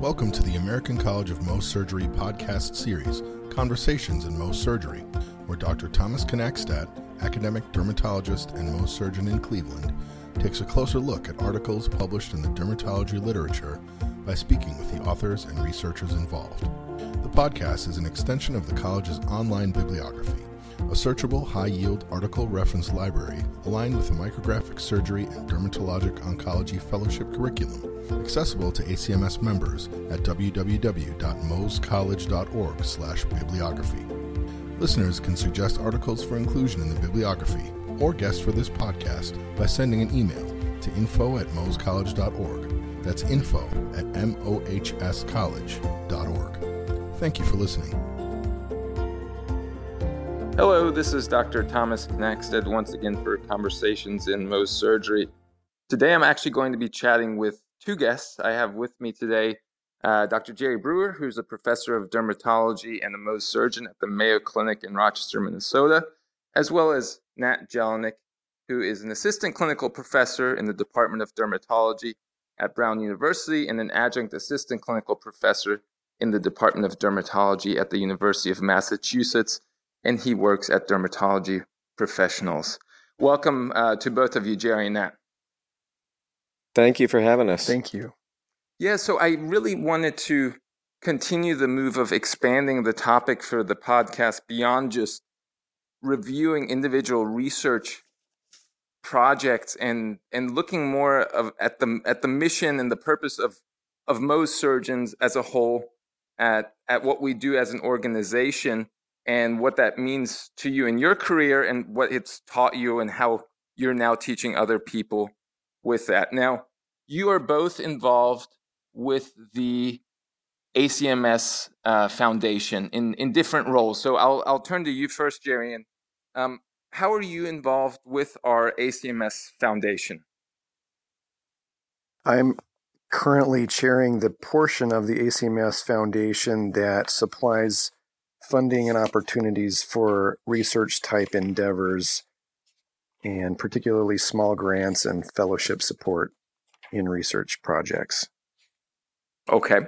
Welcome to the American College of Mohs Surgery podcast series, Conversations in Mohs Surgery, where Dr. Thomas Knackstadt, academic dermatologist and Mohs surgeon in Cleveland, takes a closer look at articles published in the dermatology literature by speaking with the authors and researchers involved. The podcast is an extension of the college's online bibliography, a searchable, high yield article reference library aligned with the micrographic surgery and dermatologic oncology fellowship curriculum, accessible to ACMS members at www.mohscollege.org/bibliography. Listeners can suggest articles for inclusion in the bibliography or guests for this podcast by sending an email to info at mohscollege.org. That's info at mohscollege.org. Thank you for listening. Hello, this is Dr. Thomas Knackstadt once again for Conversations in Mohs Surgery. Today I'm actually going to be chatting with two guests. I have with me today uh, Dr. Jerry Brewer, who's a professor of dermatology and a Mohs surgeon at the Mayo Clinic in Rochester, Minnesota, as well as Nat Jellinek, who is an assistant clinical professor in the Department of Dermatology at Brown University and an adjunct assistant clinical professor in the Department of Dermatology at the University of Massachusetts, and he works at Dermatology Professionals. Welcome uh, to both of you, Jerry and Nat. Thank you for having us. Thank you. Yeah, so I really wanted to continue the move of expanding the topic for the podcast beyond just reviewing individual research projects and and looking more of at the at the mission and the purpose of of Mohs surgeons as a whole at at what we do as an organization and what that means to you in your career and what it's taught you and how you're now teaching other people with that. Now, you are both involved with the ACMS uh, Foundation in, in different roles. So I'll, I'll turn to you first, Jerry. And um, how are you involved with our ACMS Foundation? I'm currently chairing the portion of the ACMS Foundation that supplies funding and opportunities for research type endeavors and particularly small grants and fellowship support in research projects. Okay.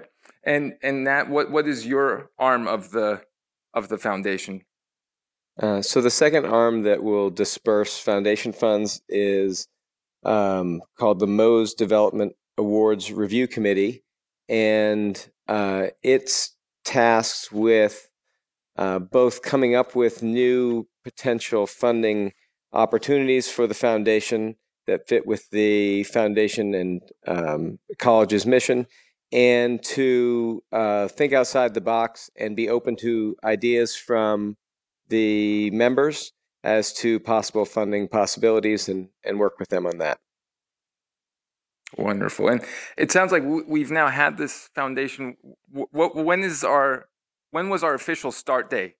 And and that what what is your arm of the of the foundation? Uh, so the second arm that will disperse foundation funds is um, called the Mohs Development Awards Review Committee, and uh, it's tasked with uh, both coming up with new potential funding opportunities for the foundation that fit with the foundation and um, college's mission, and to uh, think outside the box and be open to ideas from the members as to possible funding possibilities and, and work with them on that. Wonderful. And it sounds like we've now had this foundation. What, when is our, when was our official start date?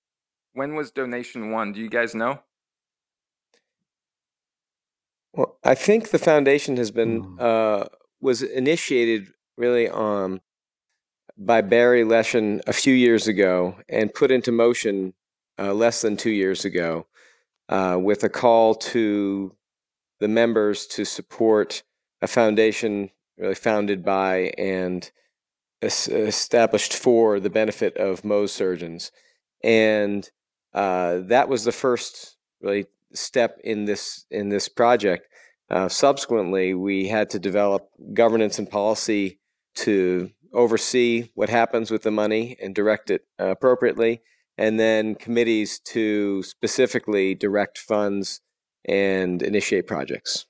When was donation one? Do you guys know? Well, I think the foundation has been, hmm. uh, was initiated really um, by Barry Leshin a few years ago and put into motion uh, less than two years ago uh, with a call to the members to support a foundation really founded by and established for the benefit of Mohs surgeons. And uh, that was the first really step in this in this project. Uh, subsequently, we had to develop governance and policy to oversee what happens with the money and direct it uh, appropriately and then committees to specifically direct funds and initiate projects.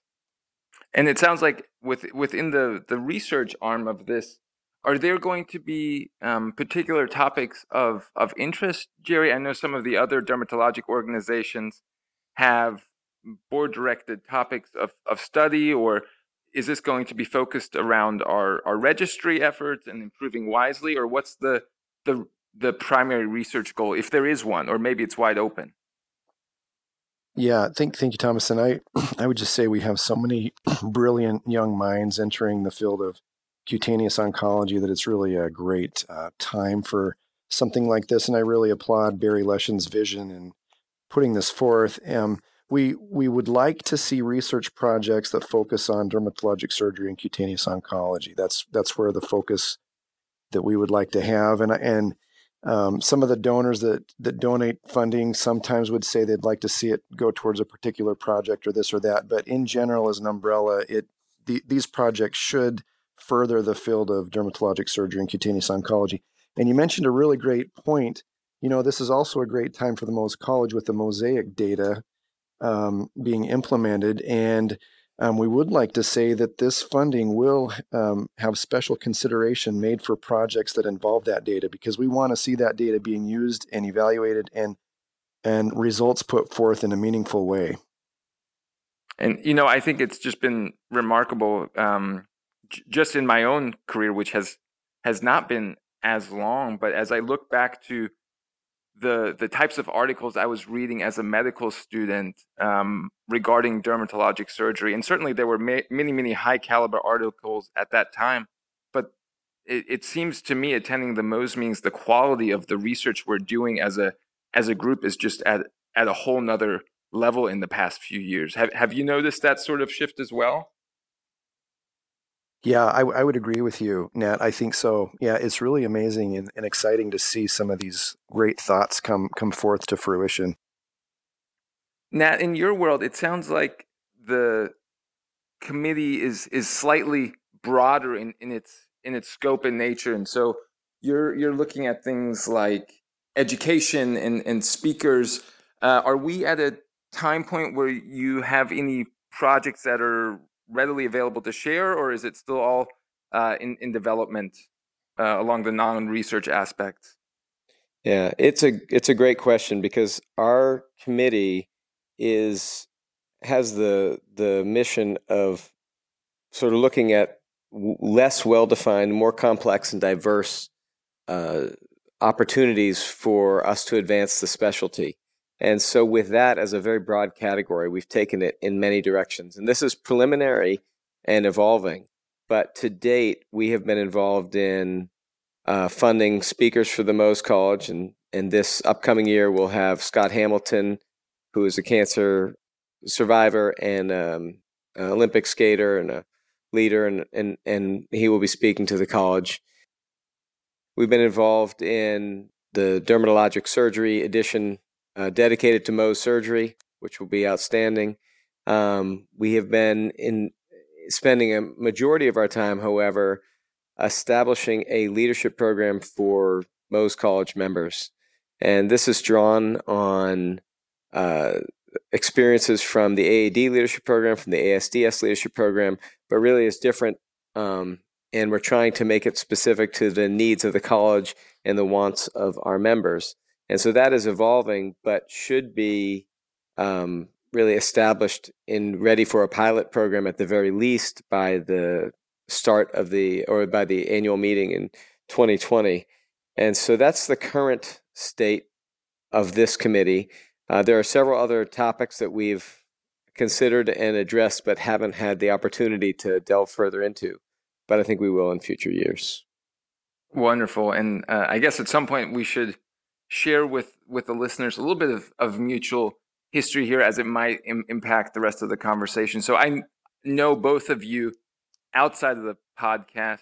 And it sounds like with within the the research arm of this, are there going to be um, particular topics of of interest, Jerry? I know some of the other dermatologic organizations have board directed topics of, of study or is this going to be focused around our, our registry efforts and improving wisely or what's the the the primary research goal, if there is one, or maybe it's wide open? Yeah, thank thank you, Thomas. And I I would just say we have so many brilliant young minds entering the field of cutaneous oncology that it's really a great uh, time for something like this. And I really applaud Barry Leshin's vision in putting this forth. Um, we we would like to see research projects that focus on dermatologic surgery and cutaneous oncology. That's that's where the focus that we would like to have. And and um, some of the donors that that donate funding sometimes would say they'd like to see it go towards a particular project or this or that. But in general, as an umbrella, it the, these projects should further the field of dermatologic surgery and cutaneous oncology. And you mentioned a really great point. You know, this is also a great time for the Mohs College with the mosaic data um, being implemented. And um, we would like to say that this funding will um, have special consideration made for projects that involve that data because we want to see that data being used and evaluated and and results put forth in a meaningful way. And you know, I think it's just been remarkable, um, just in my own career, which has has not been as long. But as I look back to the the types of articles I was reading as a medical student um, regarding dermatologic surgery, and certainly there were ma- many many high caliber articles at that time. But it, it seems to me, attending the Mohs means the quality of the research we're doing as a as a group is just at at a whole nother level in the past few years. Have have you noticed that sort of shift as well? Yeah, I, I would agree with you, Nat. I think so. Yeah, it's really amazing and, and exciting to see some of these great thoughts come come forth to fruition. Nat, in your world, it sounds like the committee is is slightly broader in, in its in its scope and nature, and so you're you're looking at things like education and, and speakers. Uh, are we at a time point where you have any projects that are readily available to share, or is it still all uh, in in development uh, along the non-research aspects? Yeah, it's a it's a great question because our committee is has the the mission of sort of looking at less well defined, more complex and diverse uh, opportunities for us to advance the specialty. And so, with that as a very broad category, we've taken it in many directions. And this is preliminary and evolving. But to date, we have been involved in uh, funding speakers for the Mohs College. And, and this upcoming year, we'll have Scott Hamilton, who is a cancer survivor and um, an Olympic skater and a leader, and, and, and he will be speaking to the college. We've been involved in the dermatologic surgery edition uh, dedicated to Mohs surgery, which will be outstanding. Um, we have been in spending a majority of our time, however, establishing a leadership program for Mohs College members, and this is drawn on uh, experiences from the AAD leadership program, from the ASDS leadership program, but really is different. Um, and we're trying to make it specific to the needs of the college and the wants of our members. And so that is evolving, but should be um, really established and ready for a pilot program at the very least by the start of the or by the annual meeting in 2020. And so that's the current state of this committee. Uh, there are several other topics that we've considered and addressed, but haven't had the opportunity to delve further into. But I think we will in future years. Wonderful. And uh, I guess at some point we should share with with the listeners a little bit of, of mutual history here as it might Im- impact the rest of the conversation. So I know both of you outside of the podcast.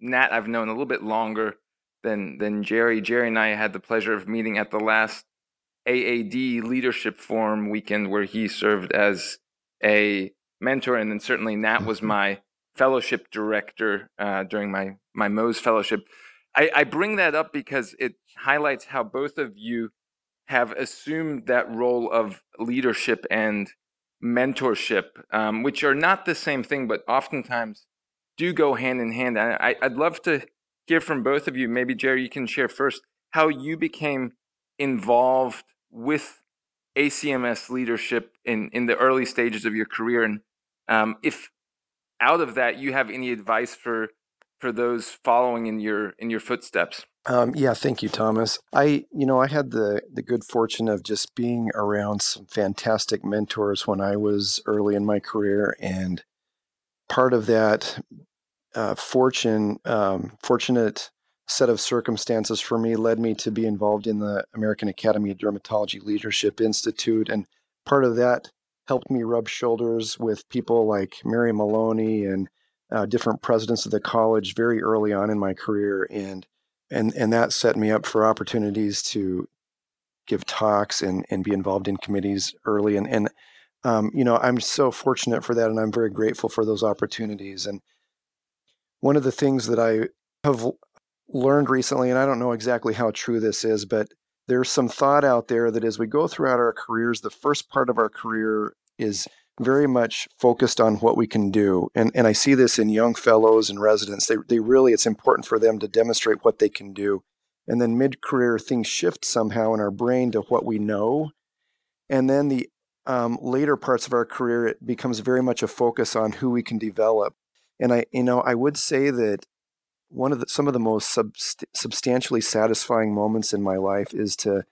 Nat, I've known a little bit longer than than Jerry. Jerry and I had the pleasure of meeting at the last AAD Leadership Forum weekend, where he served as a mentor, and then certainly Nat was mm-hmm. my fellowship director uh, during my my Mohs fellowship. I, I bring that up because it highlights how both of you have assumed that role of leadership and mentorship, um, which are not the same thing, but oftentimes do go hand in hand. I, I'd love to hear from both of you. Maybe, Jerry, you can share first how you became involved with ACMS leadership in, in the early stages of your career. And um, if out of that you have any advice for for those following in your in your footsteps? Um, yeah, thank you, Thomas. I, you know, I had the the good fortune of just being around some fantastic mentors when I was early in my career, and part of that uh, fortune, um, fortunate set of circumstances for me led me to be involved in the American Academy of Dermatology Leadership Institute, and part of that helped me rub shoulders with people like Mary Maloney and uh, different presidents of the college very early on in my career, and and and that set me up for opportunities to give talks and and be involved in committees early. And and um, you know, I'm so fortunate for that, and I'm very grateful for those opportunities. And one of the things that I have learned recently, and I don't know exactly how true this is, but there's some thought out there that as we go throughout our careers, the first part of our career is very much focused on what we can do. And, and I see this in young fellows and residents. They, they really, it's important for them to demonstrate what they can do. And then mid career, things shift somehow in our brain to what we know. And then the um, later parts of our career, it becomes very much a focus on who we can develop. And I, you know, I would say that one of the, some of the most subst- substantially satisfying moments in my life is to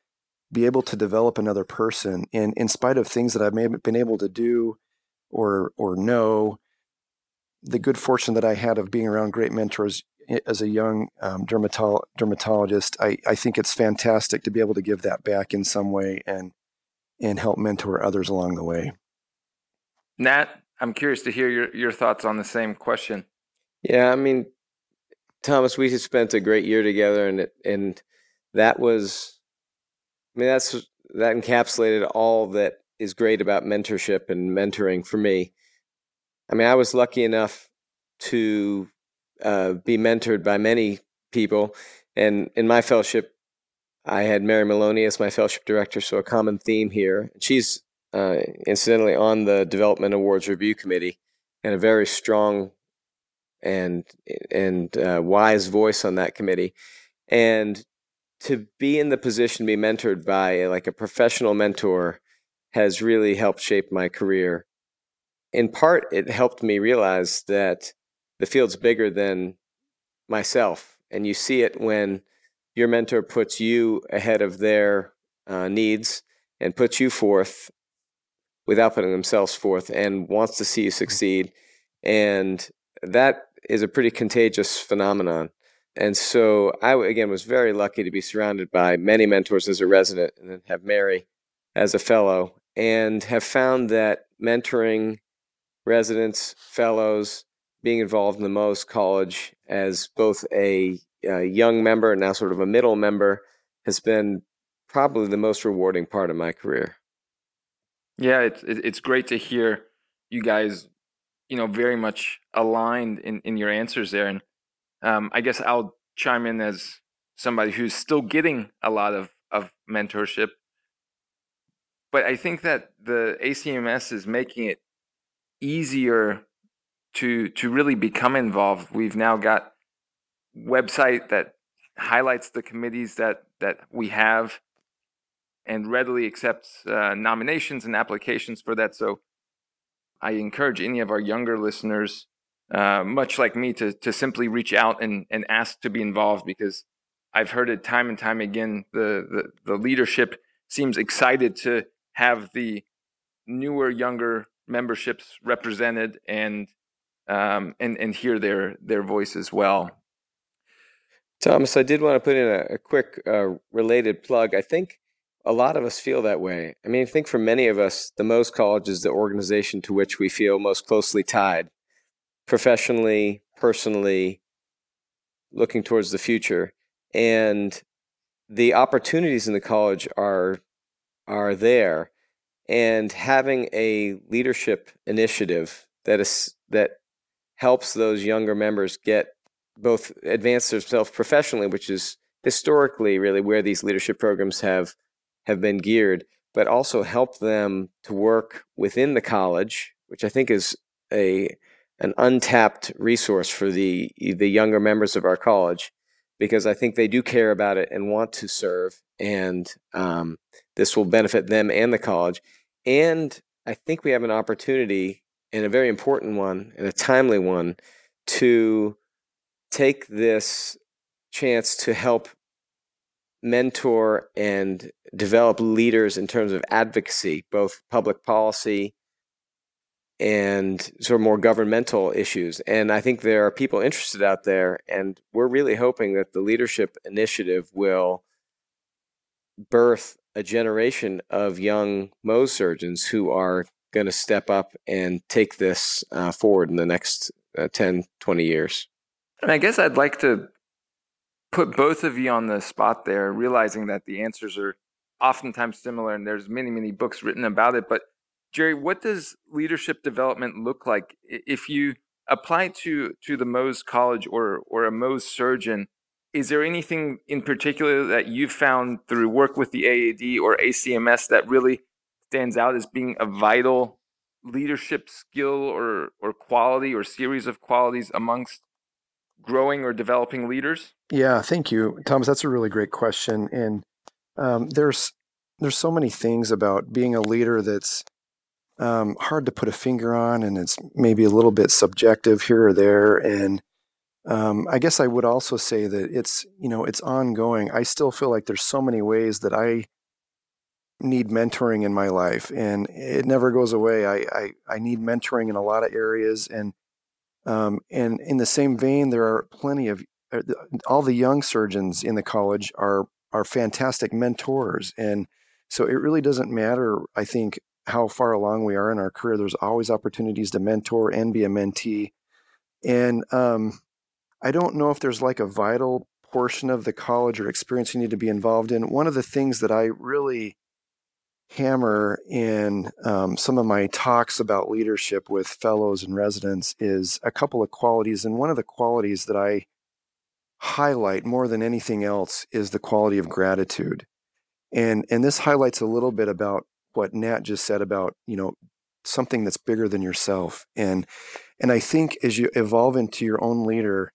be able to develop another person and in spite of things that I've been able to do or or know the good fortune that I had of being around great mentors as a young um, dermatolo- dermatologist I, I think it's fantastic to be able to give that back in some way and and help mentor others along the way. Nat I'm curious to hear your, your thoughts on the same question. Yeah I mean Thomas, we spent a great year together, and it, and that was, I mean, that's that encapsulated all that is great about mentorship and mentoring for me. I mean, I was lucky enough to uh, be mentored by many people, and in my fellowship, I had Mary Maloney as my fellowship director, so a common theme here. She's uh, incidentally on the Development Awards Review Committee and a very strong and and uh, wise voice on that committee, and to be in the position to be mentored by like a professional mentor has really helped shape my career. In part, it helped me realize that the field's bigger than myself, and you see it when your mentor puts you ahead of their uh, needs and puts you forth without putting themselves forth and wants to see you succeed and that is a pretty contagious phenomenon. And so I, again, was very lucky to be surrounded by many mentors as a resident and then have Mary as a fellow and have found that mentoring residents, fellows, being involved in the Mohs College as both a, a young member and now sort of a middle member has been probably the most rewarding part of my career. Yeah, it's it's great to hear you guys you know very much aligned in in your answers there and um, i guess i'll chime in as somebody who's still getting a lot of of mentorship. But i think that the acms is making it easier to to really become involved. We've now got website that highlights the committees that that we have and readily accepts uh, nominations and applications for that. So I encourage any of our younger listeners, uh, much like me, to to simply reach out and and ask to be involved because I've heard it time and time again. The the, the leadership seems excited to have the newer, younger memberships represented and um, and and hear their their voice as well. Thomas, I did want to put in a, a quick uh, related plug. I think a lot of us feel that way. I mean, I think for many of us, the Mohs College is the organization to which we feel most closely tied, professionally, personally, looking towards the future. And the opportunities in the college are are there. And having a leadership initiative that is that helps those younger members get both advance themselves professionally, which is historically really where these leadership programs have have been geared, but also help them to work within the college, which I think is a an untapped resource for the the younger members of our college, because I think they do care about it and want to serve, and um, this will benefit them and the college. And I think we have an opportunity, and a very important one, and a timely one, to take this chance to help mentor and develop leaders in terms of advocacy, both public policy and sort of more governmental issues. And I think there are people interested out there, and we're really hoping that the leadership initiative will birth a generation of young Mohs surgeons who are going to step up and take this uh, forward in the next uh, 10, 20 years. And I guess I'd like to put both of you on the spot there, realizing that the answers are oftentimes similar and there's many, many books written about it. But Jerry, what does leadership development look like if you apply to to the Mohs College or or a Mohs surgeon? Is there anything in particular that you've found through work with the AAD or ACMS that really stands out as being a vital leadership skill or or quality or series of qualities amongst growing or developing leaders? Yeah, thank you, Thomas. That's a really great question, and um, there's there's so many things about being a leader that's um, hard to put a finger on, and it's maybe a little bit subjective here or there. And um, I guess I would also say that it's you know it's ongoing. I still feel like there's so many ways that I need mentoring in my life, and it never goes away. I I, I need mentoring in a lot of areas, and um, and in the same vein, there are plenty of uh, all the young surgeons in the college are are fantastic mentors, and so it really doesn't matter. I think how far along we are in our career. There's always opportunities to mentor and be a mentee, and um, I don't know if there's like a vital portion of the college or experience you need to be involved in. One of the things that I really hammer in um, some of my talks about leadership with fellows and residents is a couple of qualities. And one of the qualities that I highlight more than anything else is the quality of gratitude. And, and this highlights a little bit about what Nat just said about, you know, something that's bigger than yourself. And, and I think as you evolve into your own leader,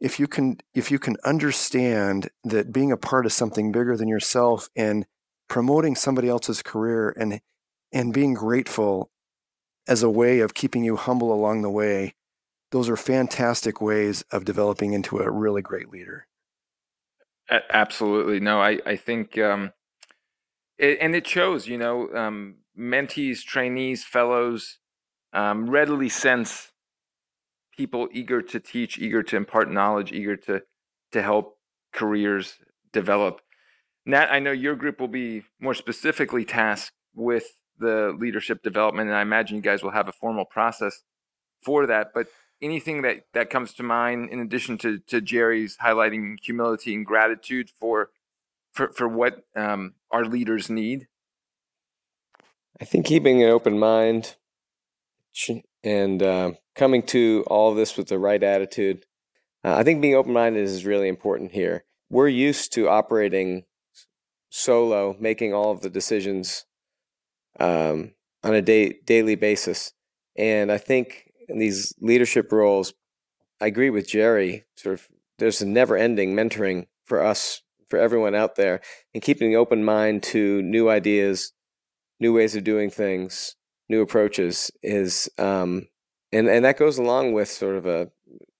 if you can if you can understand that being a part of something bigger than yourself and promoting somebody else's career and and being grateful as a way of keeping you humble along the way those are fantastic ways of developing into a really great leader absolutely no i i think um it, and it shows you know um mentees trainees fellows um readily sense people eager to teach eager to impart knowledge eager to to help careers develop Nat, I know your group will be more specifically tasked with the leadership development, and I imagine you guys will have a formal process for that. But anything that, that comes to mind in addition to, to Jerry's highlighting humility and gratitude for for, for what um, our leaders need? I think keeping an open mind and uh, coming to all of this with the right attitude. Uh, I think being open minded is really important here. We're used to operating solo, making all of the decisions um, on a day, daily basis. And I think in these leadership roles, I agree with Jerry. Sort of, there's a never-ending mentoring for us, for everyone out there, and keeping an open mind to new ideas, new ways of doing things, new approaches is, um, and and that goes along with sort of a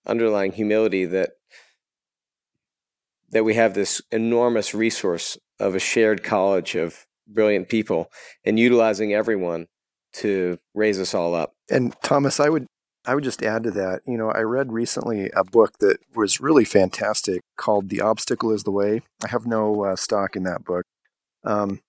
underlying humility that that we have this enormous resource of a shared college of brilliant people and utilizing everyone to raise us all up. And Thomas, I would I would just add to that. You know, I read recently a book that was really fantastic called "The Obstacle Is the Way." I have no uh, stock in that book, um,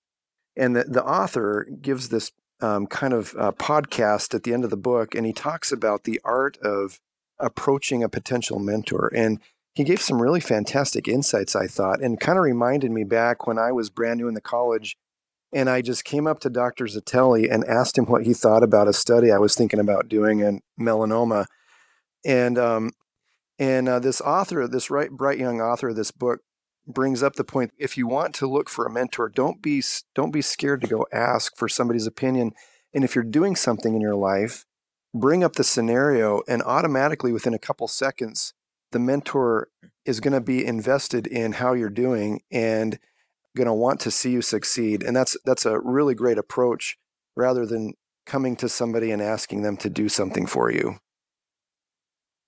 and the the author gives this um, kind of uh, podcast at the end of the book, and he talks about the art of approaching a potential mentor and he gave some really fantastic insights, I thought, and kind of reminded me back when I was brand new in the college. And I just came up to Dr. Zitelli and asked him what he thought about a study I was thinking about doing in melanoma. And um, and uh, this author, this right, bright young author of this book, brings up the point: if you want to look for a mentor, don't be don't be scared to go ask for somebody's opinion. And if you're doing something in your life, bring up the scenario, and automatically within a couple seconds, the mentor is going to be invested in how you're doing and going to want to see you succeed and that's that's a really great approach rather than coming to somebody and asking them to do something for you.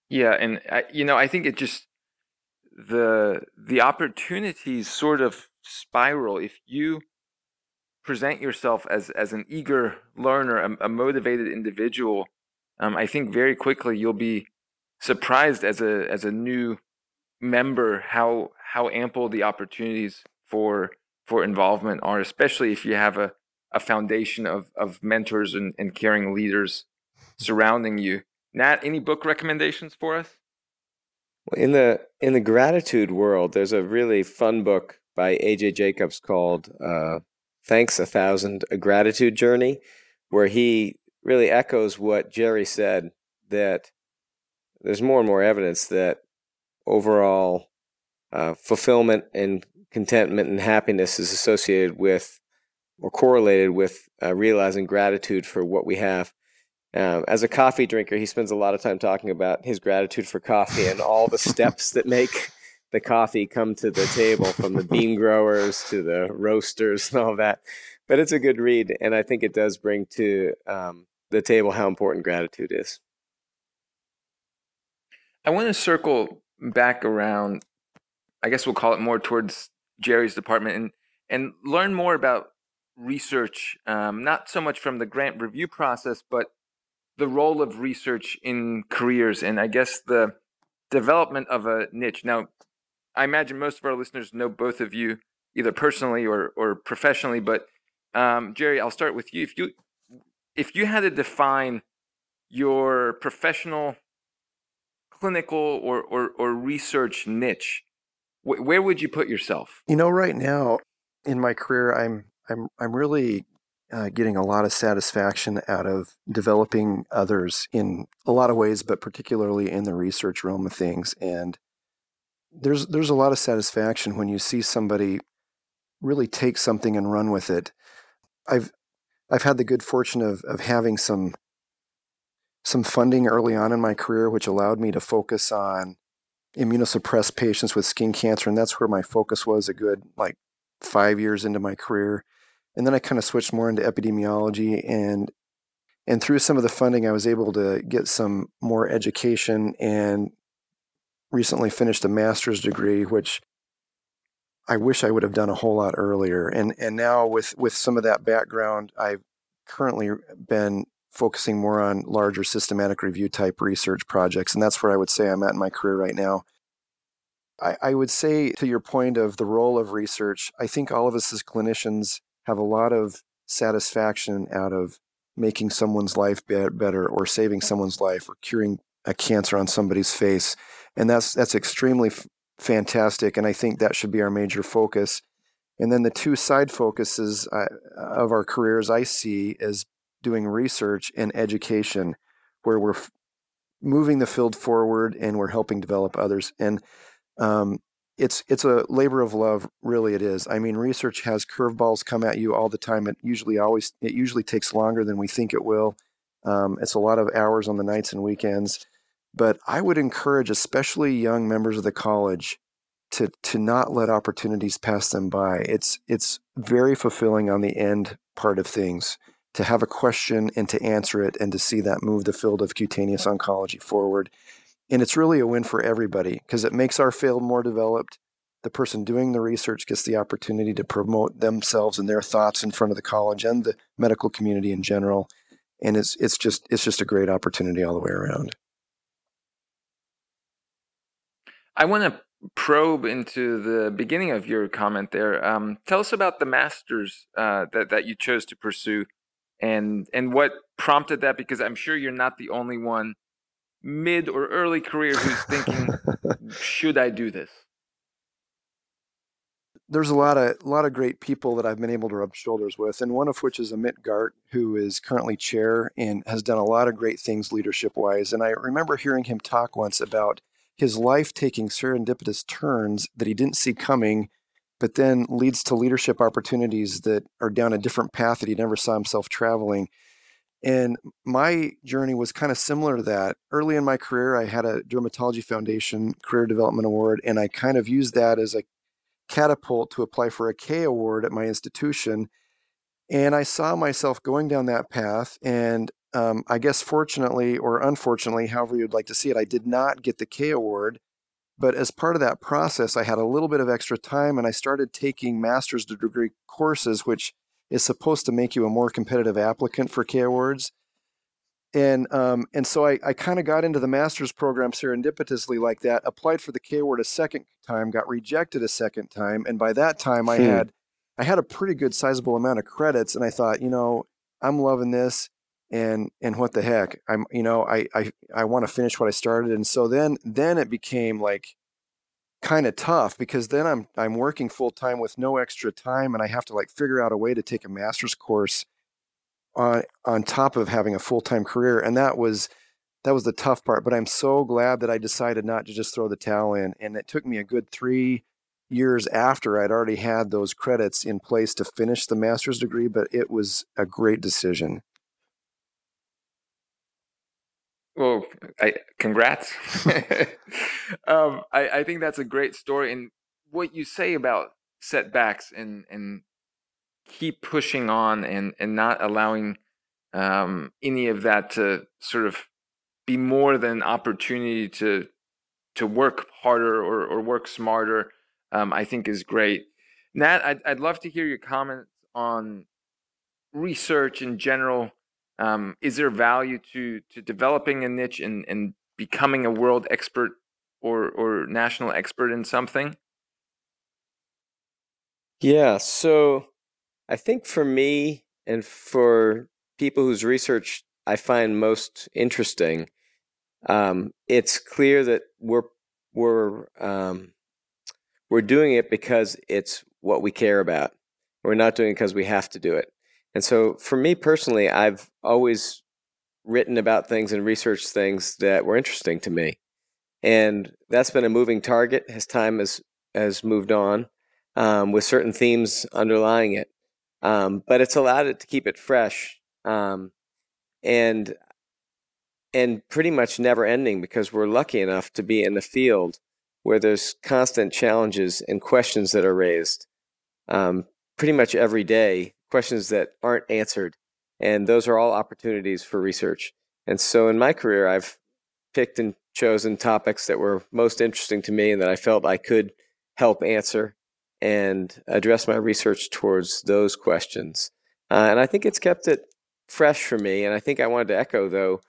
Yeah and I, you know i think it just the the opportunities sort of spiral. If you present yourself as as an eager learner a, a motivated individual um, i think very quickly you'll be surprised as a as a new member how how ample the opportunities for for involvement are, especially if you have a, a foundation of, of mentors and, and caring leaders surrounding you. Nat, any book recommendations for us? Well, In the in the gratitude world, there's a really fun book by AJ Jacobs called uh, "Thanks a Thousand: A Gratitude Journey," where he really echoes what Jerry said that there's more and more evidence that overall uh, fulfillment and contentment and happiness is associated with or correlated with uh, realizing gratitude for what we have. Um, as a coffee drinker, he spends a lot of time talking about his gratitude for coffee and all the steps that make the coffee come to the table from the bean growers to the roasters and all that. But it's a good read, and I think it does bring to um, the table how important gratitude is. I want to circle back around. I guess we'll call it more towards Jerry's department and and learn more about research, um, not so much from the grant review process, but the role of research in careers and I guess the development of a niche. Now, I imagine most of our listeners know both of you either personally or or professionally, but um, Jerry, I'll start with you. If you if you had to define your professional, clinical, or or, or research niche, wh- where would you put yourself? You know, right now in my career, I'm I'm I'm really uh, getting a lot of satisfaction out of developing others in a lot of ways, but particularly in the research realm of things. And there's there's a lot of satisfaction when you see somebody really take something and run with it. I've I've had the good fortune of of having some some funding early on in my career, which allowed me to focus on immunosuppressed patients with skin cancer, and that's where my focus was a good like five years into my career. And then I kind of switched more into epidemiology and and through some of the funding I was able to get some more education and recently finished a master's degree which I wish I would have done a whole lot earlier. And and now with with some of that background I've currently been focusing more on larger systematic review type research projects and that's where I would say I'm at in my career right now. I, I would say to your point of the role of research, I think all of us as clinicians have a lot of satisfaction out of making someone's life better or saving someone's life or curing a cancer on somebody's face and that's that's extremely f- fantastic and i think that should be our major focus and then the two side focuses uh, of our careers i see as doing research and education where we're f- moving the field forward and we're helping develop others. And um, it's it's a labor of love really it is. I mean research has curveballs come at you all the time. It usually always it usually takes longer than we think it will. Um, it's a lot of hours on the nights and weekends. But i would encourage especially young members of the college to to not let opportunities pass them by. It's it's very fulfilling on the end part of things to have a question and to answer it and to see that move the field of cutaneous oncology forward and it's really a win for everybody because it makes our field more developed. The person doing the research gets the opportunity to promote themselves and their thoughts in front of the college and the medical community in general. And it's it's just it's just a great opportunity all the way around. I want to probe into the beginning of your comment there. Um, tell us about the masters uh, that that you chose to pursue, and and what prompted that. Because I'm sure you're not the only one mid or early career who's thinking, should I do this? There's a lot of a lot of great people that I've been able to rub shoulders with, and one of which is Amit Garg, who is currently chair and has done a lot of great things leadership wise. And I remember hearing him talk once about his life taking serendipitous turns that he didn't see coming, but then leads to leadership opportunities that are down a different path that he never saw himself traveling. And my journey was kind of similar to that. Early in my career, I had a Dermatology Foundation Career Development Award, and I kind of used that as a catapult to apply for a K award at my institution. And I saw myself going down that path. And um, I guess fortunately or unfortunately, however you'd like to see it, I did not get the K award. But as part of that process, I had a little bit of extra time and I started taking master's degree courses, which is supposed to make you a more competitive applicant for K awards. And um, and so I, I kind of got into the master's program serendipitously like that. Applied for the K award a second time, got rejected a second time, and by that time I hmm. had I had a pretty good sizable amount of credits, and I thought, you know, I'm loving this. And and what the heck i'm you know i i, I want to finish what i started and so then then it became like kind of tough because then i'm i'm working full time with no extra time and i have to like figure out a way to take a master's course on on top of having a full time career, and that was that was the tough part. But I'm so glad that I decided not to just throw the towel in, and it took me a good three years after I'd already had those credits in place to finish the master's degree. But it was a great decision. Well, I, congrats. um, I, I think that's a great story, and what you say about setbacks and and keep pushing on and and not allowing um, any of that to sort of be more than opportunity to to work harder or, or work smarter, um, I think is great. Nat, I'd, I'd love to hear your comments on research in general. Um, is there value to to developing a niche and, and becoming a world expert or or national expert in something? Yeah, so I think for me and for people whose research I find most interesting, um, it's clear that we're we're um, we're doing it because it's what we care about. We're not doing it because we have to do it. And so, for me personally, I've always written about things and researched things that were interesting to me, and that's been a moving target as time has has moved on, um, with certain themes underlying it. Um, but it's allowed it to keep it fresh um, and and pretty much never ending because we're lucky enough to be in the field where there's constant challenges and questions that are raised um, pretty much every day questions that aren't answered and those are all opportunities for research and so in my career i've picked and chosen topics that were most interesting to me and that i felt i could help answer and address my research towards those questions. Uh, and I think it's kept it fresh for me. And I think I wanted to echo, though,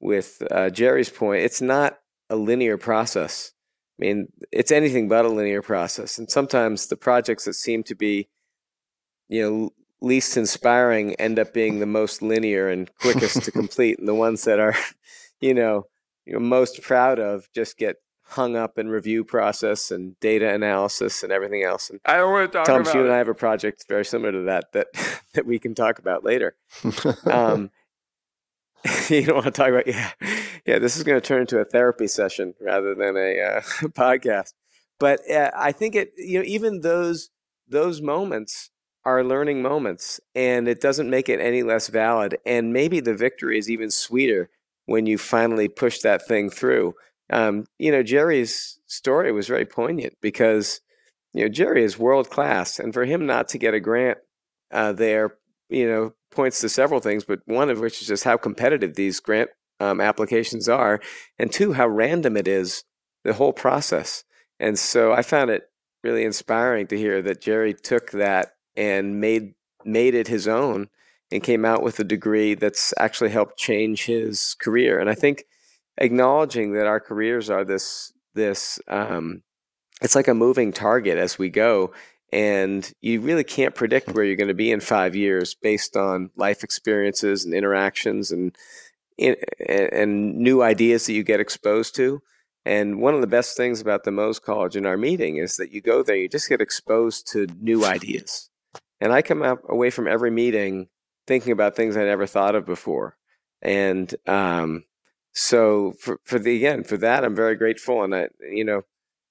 with uh, Jerry's point, it's not a linear process. I mean, it's anything but a linear process. And sometimes the projects that seem to be, you know, least inspiring end up being the most linear and quickest to complete. And the ones that are, you know, you're most proud of just get hung up in review process and data analysis and everything else. And I don't want to talk Thomas, about. you and I have a project very similar to that that that we can talk about later. Um, you don't want to talk about yeah, yeah. This is going to turn into a therapy session rather than a uh, podcast. But uh, I think it, you know, even those those moments are learning moments, and it doesn't make it any less valid. And maybe the victory is even sweeter when you finally push that thing through um, you know, Jerry's story was very poignant because, you know, Jerry is world class, and for him not to get a grant uh, there, you know, points to several things, but one of which is just how competitive these grant um, applications are, and two, how random it is, the whole process. And so I found it really inspiring to hear that Jerry took that and made made it his own and came out with a degree that's actually helped change his career. And I think acknowledging that our careers are this this um, it's like a moving target as we go and you really can't predict where you're going to be in five years based on life experiences and interactions and and new ideas that you get exposed to and one of the best things about the Mohs College in our meeting is that you go there, you just get exposed to new ideas. And I come out away from every meeting thinking about things I never thought of before. And um, so for for the again for that I'm very grateful. And I you know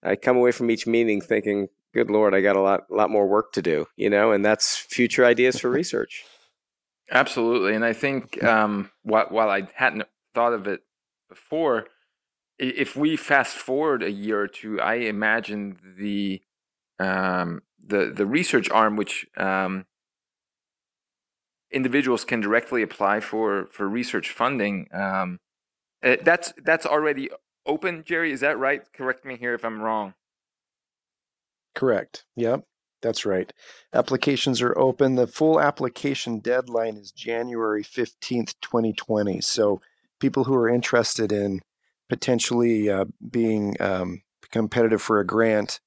I come away from each meeting thinking good lord I got a lot lot more work to do you know? And that's future ideas for research. Absolutely. And I think um, while, while I hadn't thought of it before if we fast forward a year or two I imagine the um, the the research arm which um, individuals can directly apply for for research funding um, uh, that's that's already open, Jerry. Is that right? Correct me here if I'm wrong. Correct. Yep, that's right. Applications are open. The full application deadline is January 15th, 2020. So people who are interested in potentially uh, being um, competitive for a grant,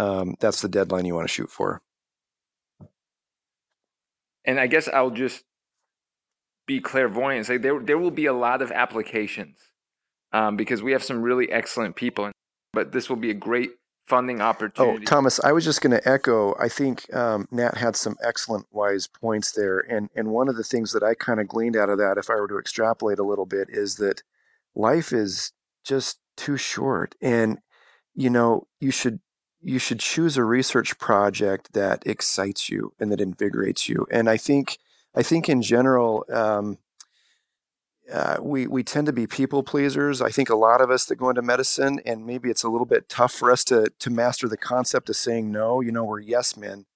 um, that's the deadline you want to shoot for. And I guess I'll just be clairvoyant and say there there will be a lot of applications um, because we have some really excellent people. But this will be a great funding opportunity. Oh, Thomas, I was just going to echo. I think um, Nat had some excellent, wise points there, and and one of the things that I kind of gleaned out of that, if I were to extrapolate a little bit, is that life is just too short, and you know you should you should choose a research project that excites you and that invigorates you. And I think I think in general. Um, uh, we we tend to be people pleasers. I think a lot of us that go into medicine, and maybe it's a little bit tough for us to to master the concept of saying no. You know, we're yes men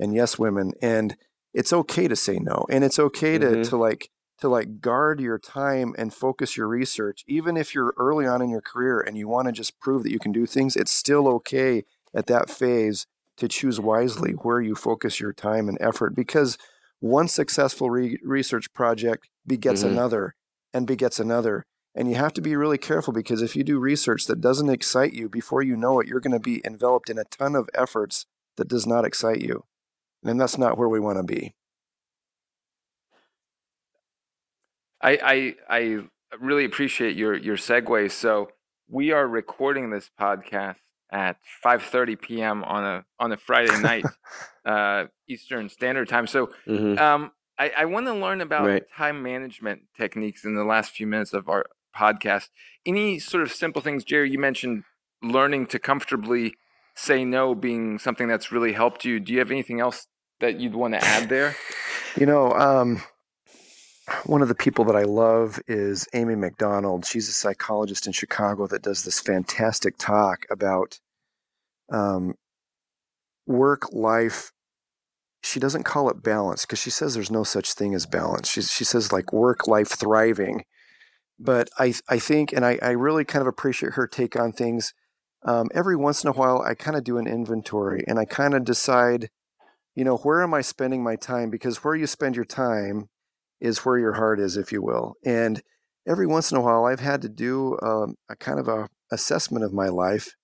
and yes women, and it's okay to say no, and it's okay to mm-hmm. to like to like guard your time and focus your research, even if you're early on in your career and you want to just prove that you can do things. It's still okay at that phase to choose wisely where you focus your time and effort because one successful re- research project begets mm-hmm. another and begets another. And you have to be really careful because if you do research that doesn't excite you, before you know it, you're going to be enveloped in a ton of efforts that does not excite you. And that's not where we want to be. I, I, I really appreciate your, your segue. So we are recording this podcast at 5:30 p.m. on a on a Friday night, uh, Eastern Standard Time. So mm-hmm. um, I, I want to learn about right. time management techniques in the last few minutes of our podcast. Any sort of simple things, Jerry? You mentioned learning to comfortably say no being something that's really helped you. Do you have anything else that you'd want to add there? You know, um, one of the people that I love is Amy McDonald. She's a psychologist in Chicago that does this fantastic talk about um, work life she doesn't call it balance because she says there's no such thing as balance. She, she says like work life thriving. But I, I think, and I, I really kind of appreciate her take on things. Um, every once in a while, I kind of do an inventory and I kind of decide, you know, where am I spending my time? Because where you spend your time is where your heart is, if you will. And every once in a while, I've had to do um, a kind of a assessment of my life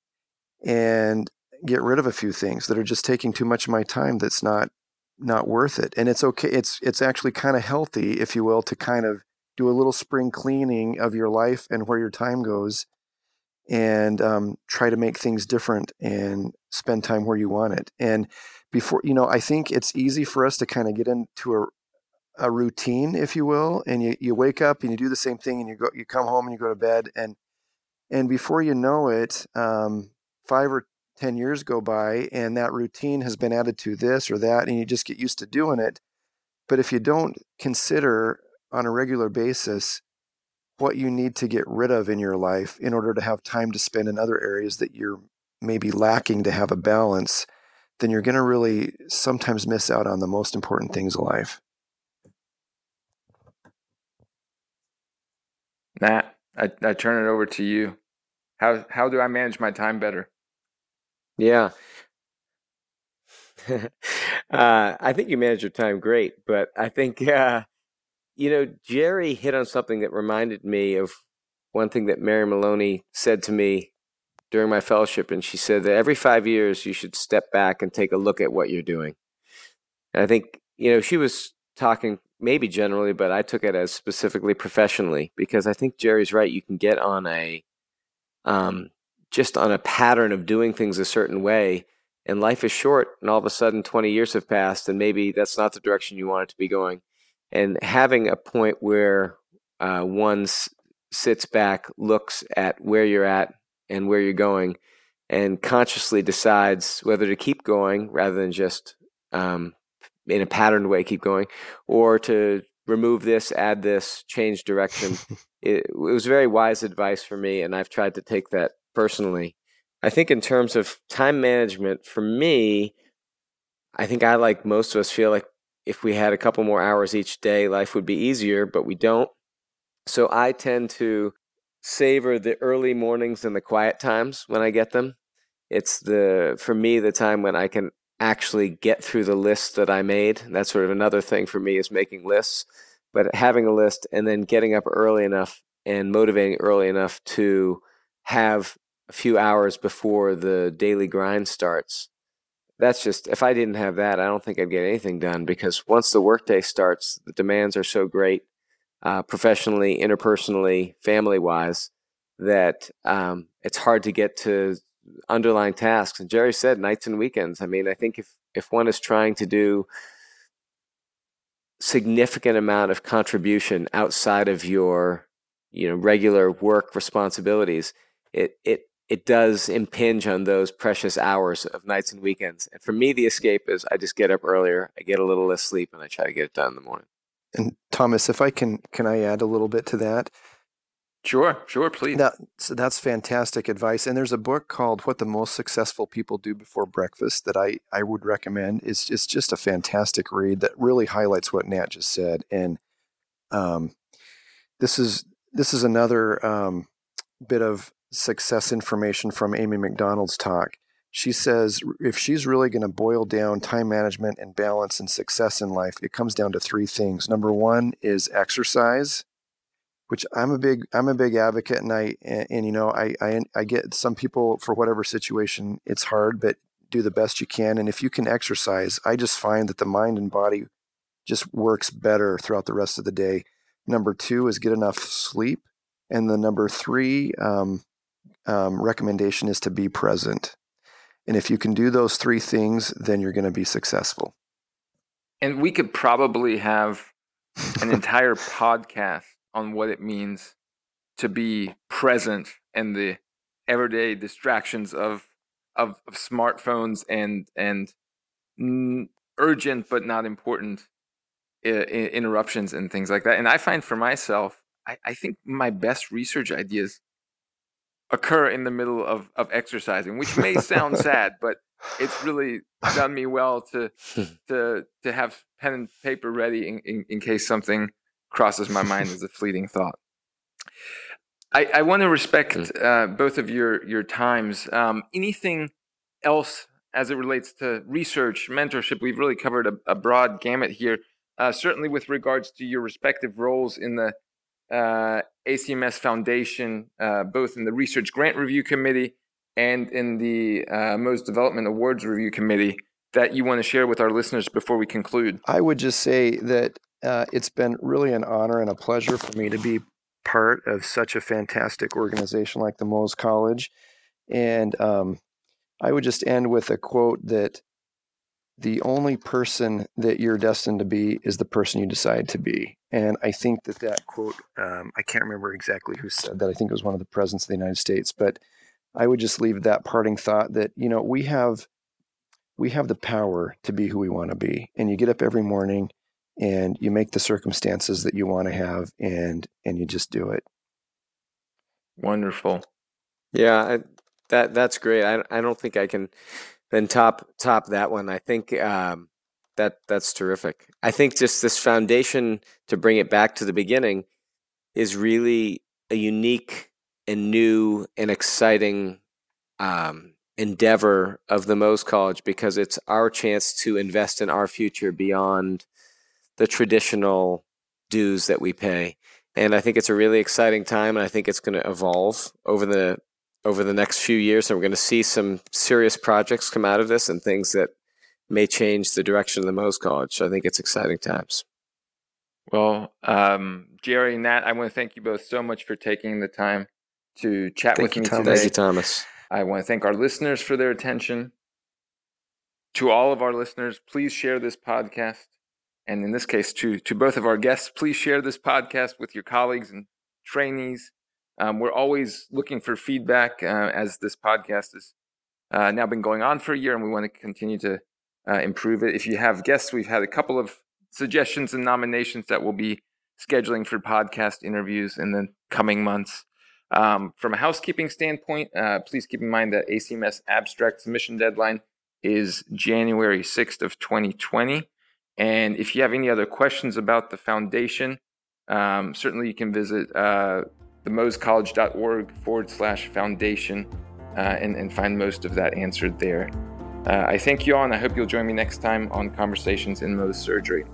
and get rid of a few things that are just taking too much of my time that's not not worth it. And it's okay. It's it's actually kind of healthy, if you will, to kind of do a little spring cleaning of your life and where your time goes, and um, try to make things different and spend time where you want it. And before you know, I think it's easy for us to kind of get into a a routine, if you will, and you, you wake up and you do the same thing and you go you come home and you go to bed and and before you know it, um, five or 10 years go by and that routine has been added to this or that and you just get used to doing it. But if you don't consider on a regular basis what you need to get rid of in your life in order to have time to spend in other areas that you're maybe lacking to have a balance then you're going to really sometimes miss out on the most important things in life Nat I, I turn it over to you how how do i manage my time better yeah. uh, I think you manage your time great, but I think, uh, you know, Jerry hit on something that reminded me of one thing that Mary Maloney said to me during my fellowship. And she said that every five years you should step back and take a look at what you're doing. And I think, you know, she was talking maybe generally, but I took it as specifically professionally because I think Jerry's right. You can get on a, um, just on a pattern of doing things a certain way and life is short and all of a sudden 20 years have passed and maybe that's not the direction you want it to be going and having a point where uh, one sits back looks at where you're at and where you're going and consciously decides whether to keep going rather than just um, in a patterned way keep going or to remove this add this change direction it, it was very wise advice for me and i've tried to take that personally. I think in terms of time management, for me, I think I like most of us feel like if we had a couple more hours each day, life would be easier, but we don't. So I tend to savor the early mornings and the quiet times when I get them. It's the for me the time when I can actually get through the list that I made. That's sort of another thing for me is making lists, but having a list and then getting up early enough and motivating early enough to have a few hours before the daily grind starts. That's just, if I didn't have that, I don't think I'd get anything done because once the workday starts, the demands are so great uh, professionally, interpersonally, family wise, that um, it's hard to get to underlying tasks. And Jerry said nights and weekends. I mean, I think if if one is trying to do significant amount of contribution outside of your you know regular work responsibilities, it it it does impinge on those precious hours of nights and weekends. And for me, the escape is I just get up earlier, I get a little less sleep, and I try to get it done in the morning. And Thomas, if I can, can I add a little bit to that? Sure, sure, please. That, so that's fantastic advice. And there's a book called "What the Most Successful People Do Before Breakfast" that I I would recommend. It's it's just a fantastic read that really highlights what Nat just said. And um, this is this is another um, bit of success information from Amy McDonald's talk. She says if she's really going to boil down time management and balance and success in life, it comes down to three things. Number one is exercise which I'm a big I'm a big advocate, and I and, and, you know I, I I get some people for whatever situation it's hard, but do the best you can, and if you can exercise, I just find that the mind and body just works better throughout the rest of the day. Number two is get enough sleep, and the number three um, um, recommendation is to be present. And if you can do those three things, then you're going to be successful. And we could probably have an entire podcast on what it means to be present in the everyday distractions of of, of smartphones and and n- urgent but not important interruptions and things like that. And I find for myself, I, I think my best research ideas occur in the middle of, of exercising, which may sound sad, but it's really done me well to to to have pen and paper ready in, in, in case something crosses my mind as a fleeting thought. I, I want to respect uh, both of your your times. Um, anything else as it relates to research, mentorship? We've really covered a, a broad gamut here. Uh, certainly, with regards to your respective roles in the uh, ACMS Foundation, uh, both in the Research Grant Review Committee and in the uh, Mohs Development Awards Review Committee, that you want to share with our listeners before we conclude. I would just say that uh, it's been really an honor and a pleasure for me to be part of such a fantastic organization like the Mohs College. And um, I would just end with a quote that the only person that you're destined to be is the person you decide to be. And I think that that quote, um, I can't remember exactly who said that. I think it was one of the presidents of the United States. But I would just leave that parting thought that, you know, we have we have the power to be who we want to be. And you get up every morning and you make the circumstances that you want to have and and you just do it. Wonderful. Yeah I, that that's great. I, I don't think i can then top top that one. I think um, that that's terrific. I think just this foundation to bring it back to the beginning is really a unique and new and exciting um, endeavor of the Mohs College because it's our chance to invest in our future beyond the traditional dues that we pay. And I think it's a really exciting time, and I think it's going to evolve over the over the next few years. And we're going to see some serious projects come out of this, and things that may change the direction of the Mohs College. So I think it's exciting times. Well, um, Jerry and Nat, I want to thank you both so much for taking the time to chat thank with you, me Thomas. today. Thank you, Thomas. I want to thank our listeners for their attention. To all of our listeners, please share this podcast and in this case to to both of our guests please share this podcast with your colleagues and trainees. Um, we're always looking for feedback uh, as this podcast has uh, now been going on for a year and we want to continue to uh, improve it. If you have guests we've had a couple of suggestions and nominations that we'll be scheduling for podcast interviews in the coming months. Um, from a housekeeping standpoint uh, please keep in mind that acms abstract submission deadline is january 6th of 2020 and if you have any other questions about the foundation, um, certainly you can visit uh, themohscollege.org forward slash foundation uh, and, and, find most of that answered there. Uh, I thank you all, and I hope you'll join me next time on Conversations in Mohs Surgery.